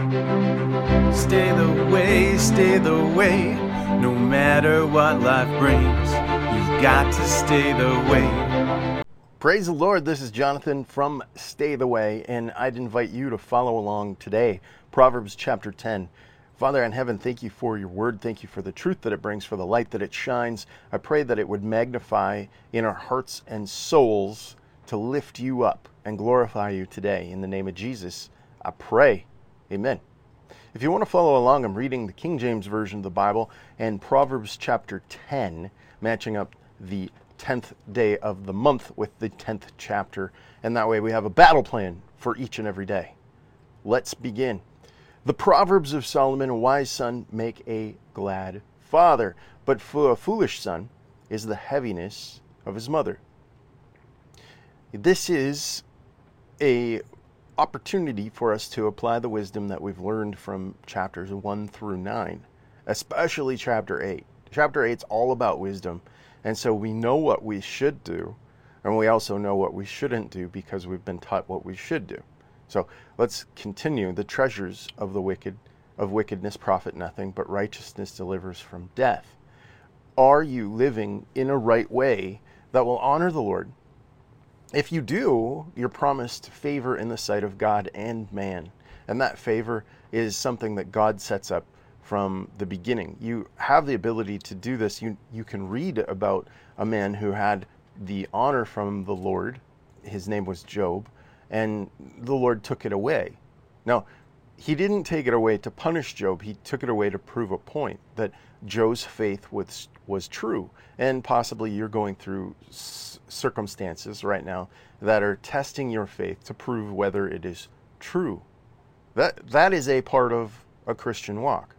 Stay the way, stay the way. No matter what life brings, you've got to stay the way. Praise the Lord. This is Jonathan from Stay the Way, and I'd invite you to follow along today. Proverbs chapter 10. Father in heaven, thank you for your word. Thank you for the truth that it brings, for the light that it shines. I pray that it would magnify in our hearts and souls to lift you up and glorify you today. In the name of Jesus, I pray. Amen. If you want to follow along, I'm reading the King James Version of the Bible and Proverbs chapter 10, matching up the 10th day of the month with the 10th chapter. And that way we have a battle plan for each and every day. Let's begin. The Proverbs of Solomon a wise son make a glad father, but for a foolish son is the heaviness of his mother. This is a opportunity for us to apply the wisdom that we've learned from chapters 1 through 9, especially chapter 8. Chapter 8 is all about wisdom, and so we know what we should do, and we also know what we shouldn't do because we've been taught what we should do. So let's continue. The treasures of the wicked of wickedness profit nothing, but righteousness delivers from death. Are you living in a right way that will honor the Lord? If you do, you're promised favor in the sight of God and man. And that favor is something that God sets up from the beginning. You have the ability to do this. You, you can read about a man who had the honor from the Lord. His name was Job, and the Lord took it away. Now, he didn't take it away to punish Job. He took it away to prove a point that Job's faith was was true. And possibly you're going through circumstances right now that are testing your faith to prove whether it is true. That that is a part of a Christian walk.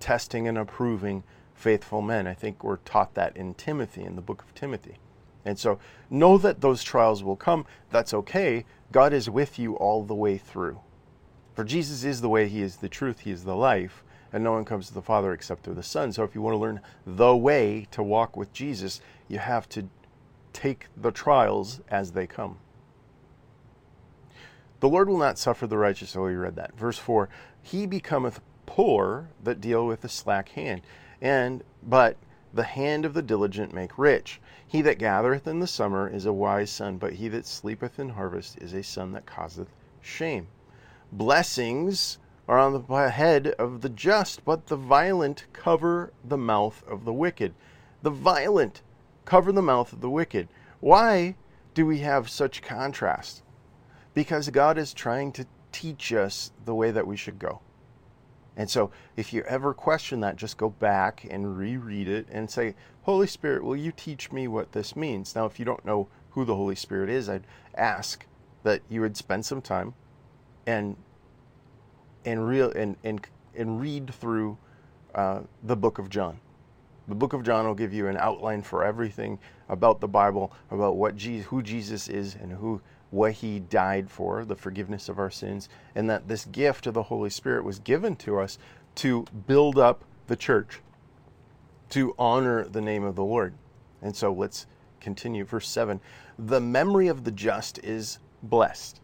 Testing and approving faithful men. I think we're taught that in Timothy in the book of Timothy. And so know that those trials will come. That's okay. God is with you all the way through. For Jesus is the way, He is the truth, He is the life, and no one comes to the Father except through the Son. So if you want to learn the way to walk with Jesus, you have to take the trials as they come. The Lord will not suffer the righteous. Oh, you read that. Verse 4 He becometh poor that deal with a slack hand, and but the hand of the diligent make rich. He that gathereth in the summer is a wise son, but he that sleepeth in harvest is a son that causeth shame. Blessings are on the head of the just, but the violent cover the mouth of the wicked. The violent cover the mouth of the wicked. Why do we have such contrast? Because God is trying to teach us the way that we should go. And so, if you ever question that, just go back and reread it and say, Holy Spirit, will you teach me what this means? Now, if you don't know who the Holy Spirit is, I'd ask that you would spend some time and and real and and and read through uh, the book of John. The book of John will give you an outline for everything about the Bible, about what Jesus, who Jesus is, and who what he died for, the forgiveness of our sins, and that this gift of the Holy Spirit was given to us to build up the church, to honor the name of the Lord. And so let's continue. Verse 7 The memory of the just is blessed,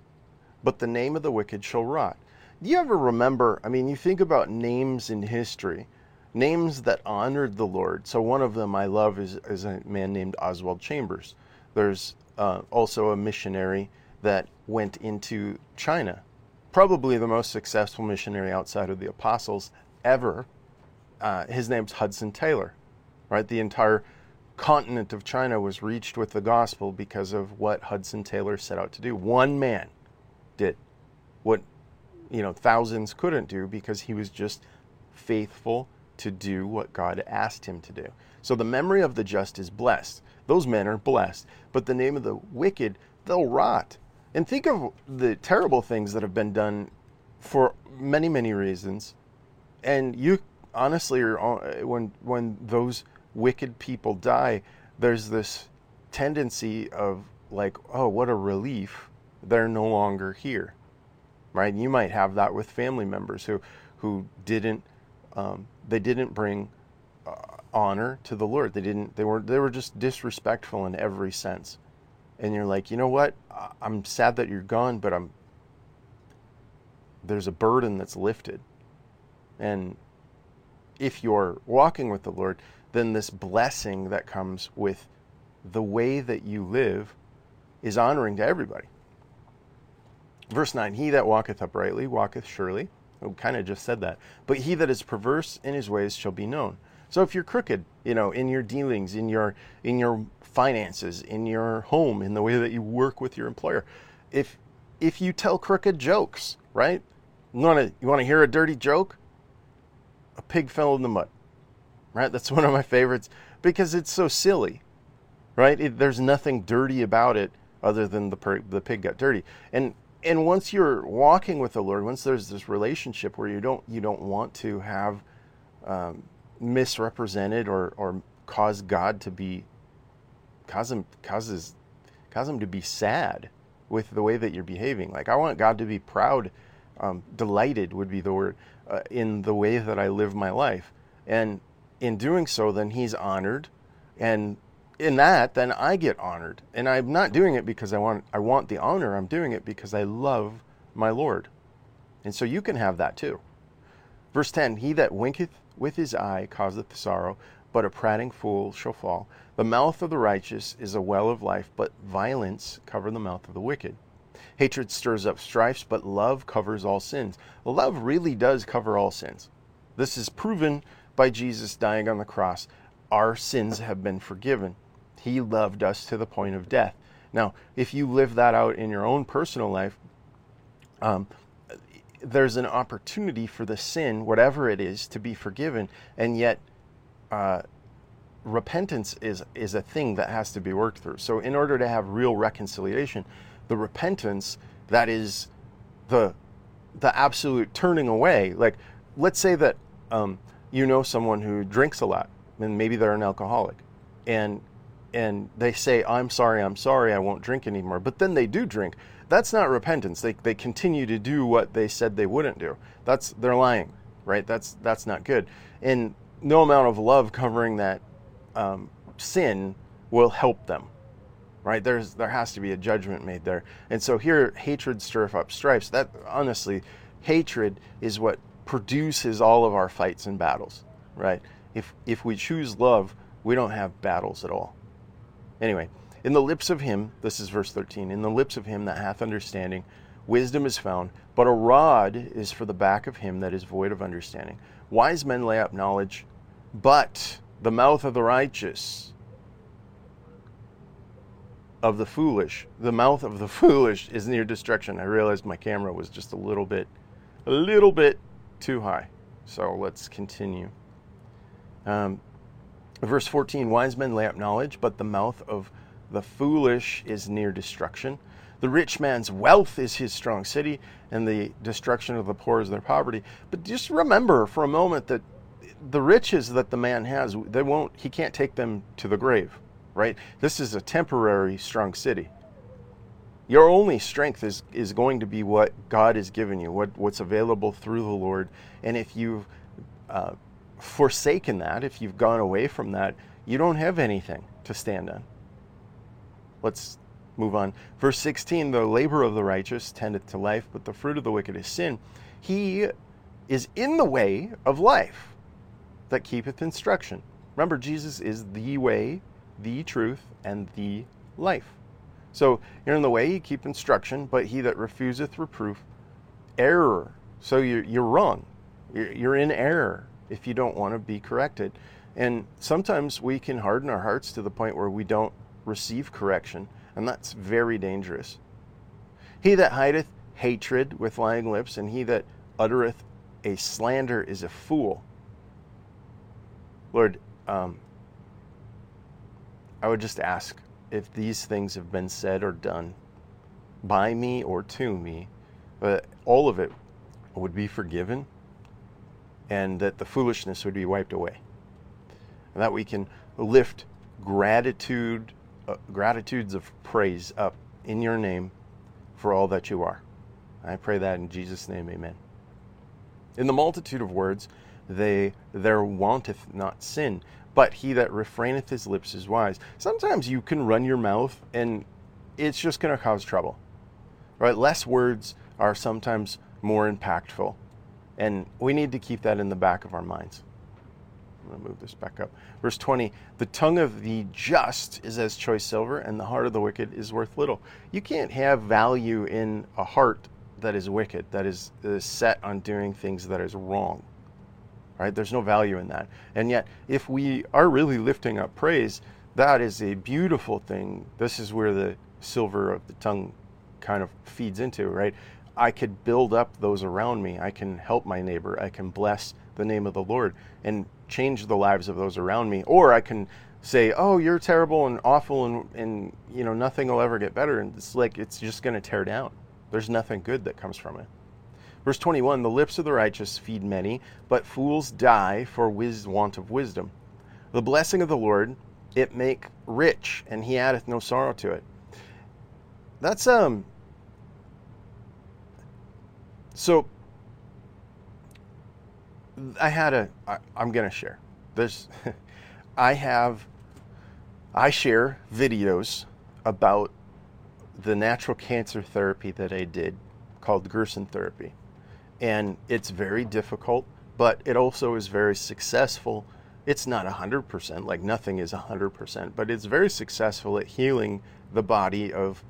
but the name of the wicked shall rot. Do you ever remember? I mean, you think about names in history, names that honored the Lord. So, one of them I love is, is a man named Oswald Chambers. There's uh, also a missionary that went into China, probably the most successful missionary outside of the apostles ever. Uh, his name's Hudson Taylor, right? The entire continent of China was reached with the gospel because of what Hudson Taylor set out to do. One man did what you know thousands couldn't do because he was just faithful to do what God asked him to do. So the memory of the just is blessed. Those men are blessed, but the name of the wicked they'll rot. And think of the terrible things that have been done for many many reasons. And you honestly are when when those wicked people die, there's this tendency of like, oh, what a relief they're no longer here, right? You might have that with family members who who didn't um, they didn't bring uh, honor to the Lord. They didn't. They were they were just disrespectful in every sense. And you're like, you know what? I'm sad that you're gone, but I'm there's a burden that's lifted. And if you're walking with the Lord, then this blessing that comes with the way that you live is honoring to everybody. Verse 9 He that walketh uprightly walketh surely. We kind of just said that. But he that is perverse in his ways shall be known. So if you're crooked, you know, in your dealings, in your in your finances, in your home, in the way that you work with your employer, if if you tell crooked jokes, right? You want to you want to hear a dirty joke? A pig fell in the mud. Right? That's one of my favorites because it's so silly. Right? It, there's nothing dirty about it other than the per, the pig got dirty. And and once you're walking with the Lord, once there's this relationship where you don't you don't want to have um, misrepresented or or cause God to be cause him causes cause him to be sad with the way that you're behaving. Like I want God to be proud, um, delighted would be the word uh, in the way that I live my life, and in doing so, then He's honored, and in that, then I get honored. And I'm not doing it because I want I want the honor. I'm doing it because I love my Lord. And so you can have that too. Verse 10 He that winketh with his eye causeth sorrow, but a prating fool shall fall. The mouth of the righteous is a well of life, but violence cover the mouth of the wicked. Hatred stirs up strifes, but love covers all sins. Love really does cover all sins. This is proven by Jesus dying on the cross. Our sins have been forgiven. He loved us to the point of death. Now, if you live that out in your own personal life, um, there's an opportunity for the sin, whatever it is, to be forgiven, and yet uh, repentance is is a thing that has to be worked through. So, in order to have real reconciliation, the repentance that is the the absolute turning away. Like, let's say that um, you know someone who drinks a lot, and maybe they're an alcoholic, and and they say, I'm sorry, I'm sorry, I won't drink anymore. But then they do drink. That's not repentance. They, they continue to do what they said they wouldn't do. That's they're lying, right? That's that's not good. And no amount of love covering that um, sin will help them, right? There's there has to be a judgment made there. And so here, hatred stir up stripes. That honestly, hatred is what produces all of our fights and battles, right? If if we choose love, we don't have battles at all. Anyway, in the lips of him, this is verse 13, in the lips of him that hath understanding, wisdom is found, but a rod is for the back of him that is void of understanding. Wise men lay up knowledge, but the mouth of the righteous, of the foolish, the mouth of the foolish is near destruction. I realized my camera was just a little bit, a little bit too high. So let's continue. Um, Verse 14 Wise men lay up knowledge, but the mouth of the foolish is near destruction. The rich man's wealth is his strong city, and the destruction of the poor is their poverty. But just remember for a moment that the riches that the man has, they won't, he can't take them to the grave, right? This is a temporary strong city. Your only strength is, is going to be what God has given you, what, what's available through the Lord. And if you've uh, forsaken that, if you've gone away from that, you don't have anything to stand on. Let's move on. Verse 16 The labor of the righteous tendeth to life, but the fruit of the wicked is sin. He is in the way of life that keepeth instruction. Remember, Jesus is the way, the truth, and the life. So you're in the way, you keep instruction, but he that refuseth reproof, error. So you're, you're wrong. You're, you're in error if you don't want to be corrected. And sometimes we can harden our hearts to the point where we don't receive correction, and that's very dangerous. He that hideth hatred with lying lips, and he that uttereth a slander is a fool. Lord, um, I would just ask if these things have been said or done by me or to me, that all of it would be forgiven and that the foolishness would be wiped away. And that we can lift gratitude, uh, gratitudes of praise up in your name for all that you are. I pray that in Jesus' name, amen. In the multitude of words, they there wanteth not sin, but he that refraineth his lips is wise. Sometimes you can run your mouth and it's just going to cause trouble. Right? Less words are sometimes more impactful. And we need to keep that in the back of our minds. I'm going to move this back up. Verse 20 The tongue of the just is as choice silver, and the heart of the wicked is worth little. You can't have value in a heart that is wicked, that is, that is set on doing things that is wrong. Right? There's no value in that. And yet, if we are really lifting up praise, that is a beautiful thing. This is where the silver of the tongue kind of feeds into, right? I could build up those around me. I can help my neighbor. I can bless the name of the Lord and change the lives of those around me. Or I can say, "Oh, you're terrible and awful, and and you know nothing will ever get better." And it's like it's just going to tear down. There's nothing good that comes from it. Verse 21: The lips of the righteous feed many, but fools die for wis- want of wisdom. The blessing of the Lord it make rich, and He addeth no sorrow to it. That's um so I had a. I, I'm going to share. There's, I have, I share videos about the natural cancer therapy that I did called Gerson therapy. And it's very difficult, but it also is very successful. It's not 100%, like nothing is 100%, but it's very successful at healing the body of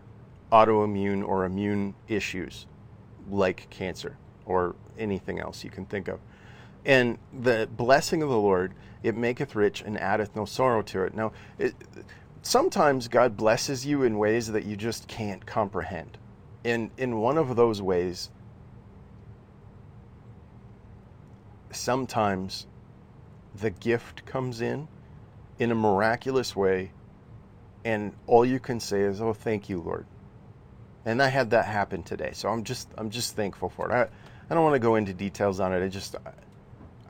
autoimmune or immune issues like cancer or anything else you can think of. And the blessing of the Lord, it maketh rich and addeth no sorrow to it. Now, it, sometimes God blesses you in ways that you just can't comprehend. And in one of those ways, sometimes the gift comes in in a miraculous way, and all you can say is, "Oh, thank you, Lord." And I had that happen today, so I'm just I'm just thankful for it. I, I don't want to go into details on it. I just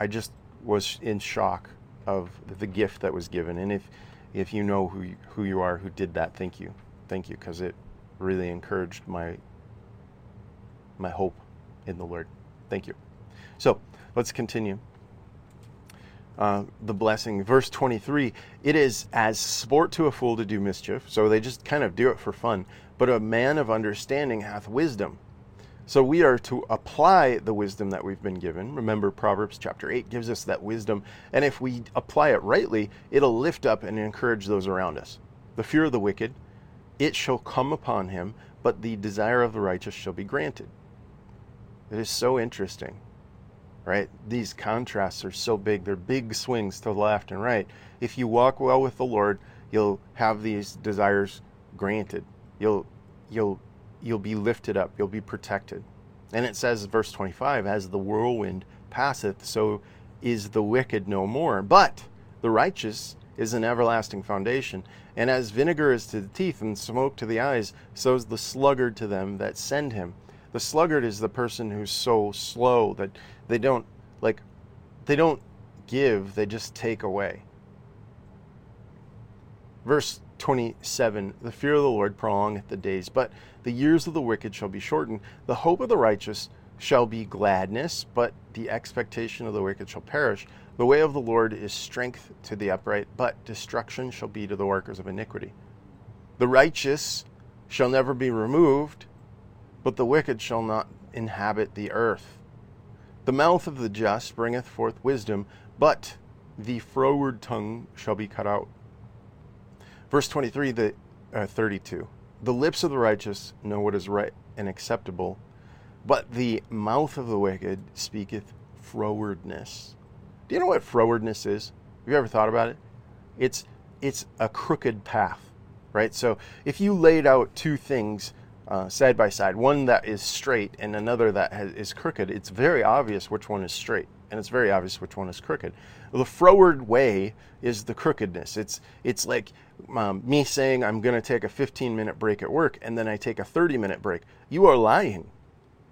I just was in shock of the gift that was given. And if if you know who you, who you are who did that, thank you, thank you, because it really encouraged my my hope in the Lord. Thank you. So let's continue. Uh, the blessing, verse 23 it is as sport to a fool to do mischief. So they just kind of do it for fun. But a man of understanding hath wisdom. So we are to apply the wisdom that we've been given. Remember, Proverbs chapter 8 gives us that wisdom. And if we apply it rightly, it'll lift up and encourage those around us. The fear of the wicked, it shall come upon him, but the desire of the righteous shall be granted. It is so interesting, right? These contrasts are so big. They're big swings to the left and right. If you walk well with the Lord, you'll have these desires granted. You'll, you'll you'll be lifted up, you'll be protected. And it says, verse 25, as the whirlwind passeth, so is the wicked no more. But the righteous is an everlasting foundation. And as vinegar is to the teeth and smoke to the eyes, so is the sluggard to them that send him. The sluggard is the person who's so slow that they don't, like, they don't give, they just take away. Verse 27 The fear of the Lord prolongeth the days, but the years of the wicked shall be shortened. The hope of the righteous shall be gladness, but the expectation of the wicked shall perish. The way of the Lord is strength to the upright, but destruction shall be to the workers of iniquity. The righteous shall never be removed, but the wicked shall not inhabit the earth. The mouth of the just bringeth forth wisdom, but the froward tongue shall be cut out. Verse 23, the uh, 32. The lips of the righteous know what is right and acceptable, but the mouth of the wicked speaketh frowardness. Do you know what frowardness is? Have you ever thought about it? It's it's a crooked path, right? So if you laid out two things uh, side by side, one that is straight and another that has, is crooked, it's very obvious which one is straight, and it's very obvious which one is crooked. The froward way is the crookedness. It's it's like um, me saying I'm going to take a 15 minute break at work and then I take a 30 minute break. You are lying,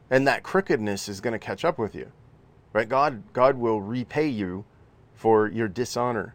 and that crookedness is going to catch up with you, right? God God will repay you for your dishonor.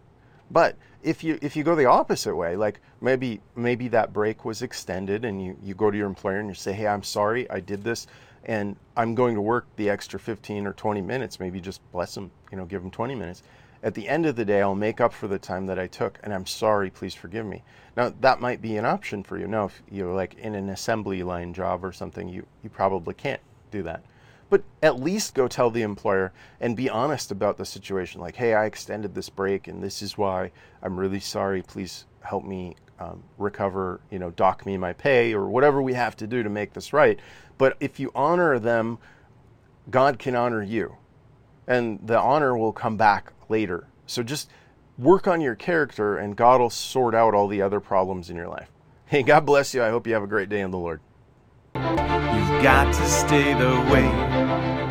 But if you if you go the opposite way, like maybe maybe that break was extended and you, you go to your employer and you say, Hey, I'm sorry I did this and I'm going to work the extra 15 or 20 minutes, maybe just bless them, you know, give them 20 minutes at the end of the day, I'll make up for the time that I took, and I'm sorry, please forgive me. Now, that might be an option for you. Now, if you're like in an assembly line job or something, you, you probably can't do that. But but at least go tell the employer and be honest about the situation. Like, hey, I extended this break and this is why. I'm really sorry. Please help me um, recover, you know, dock me my pay or whatever we have to do to make this right. But if you honor them, God can honor you. And the honor will come back later. So just work on your character and God will sort out all the other problems in your life. Hey, God bless you. I hope you have a great day in the Lord. You've got to stay the way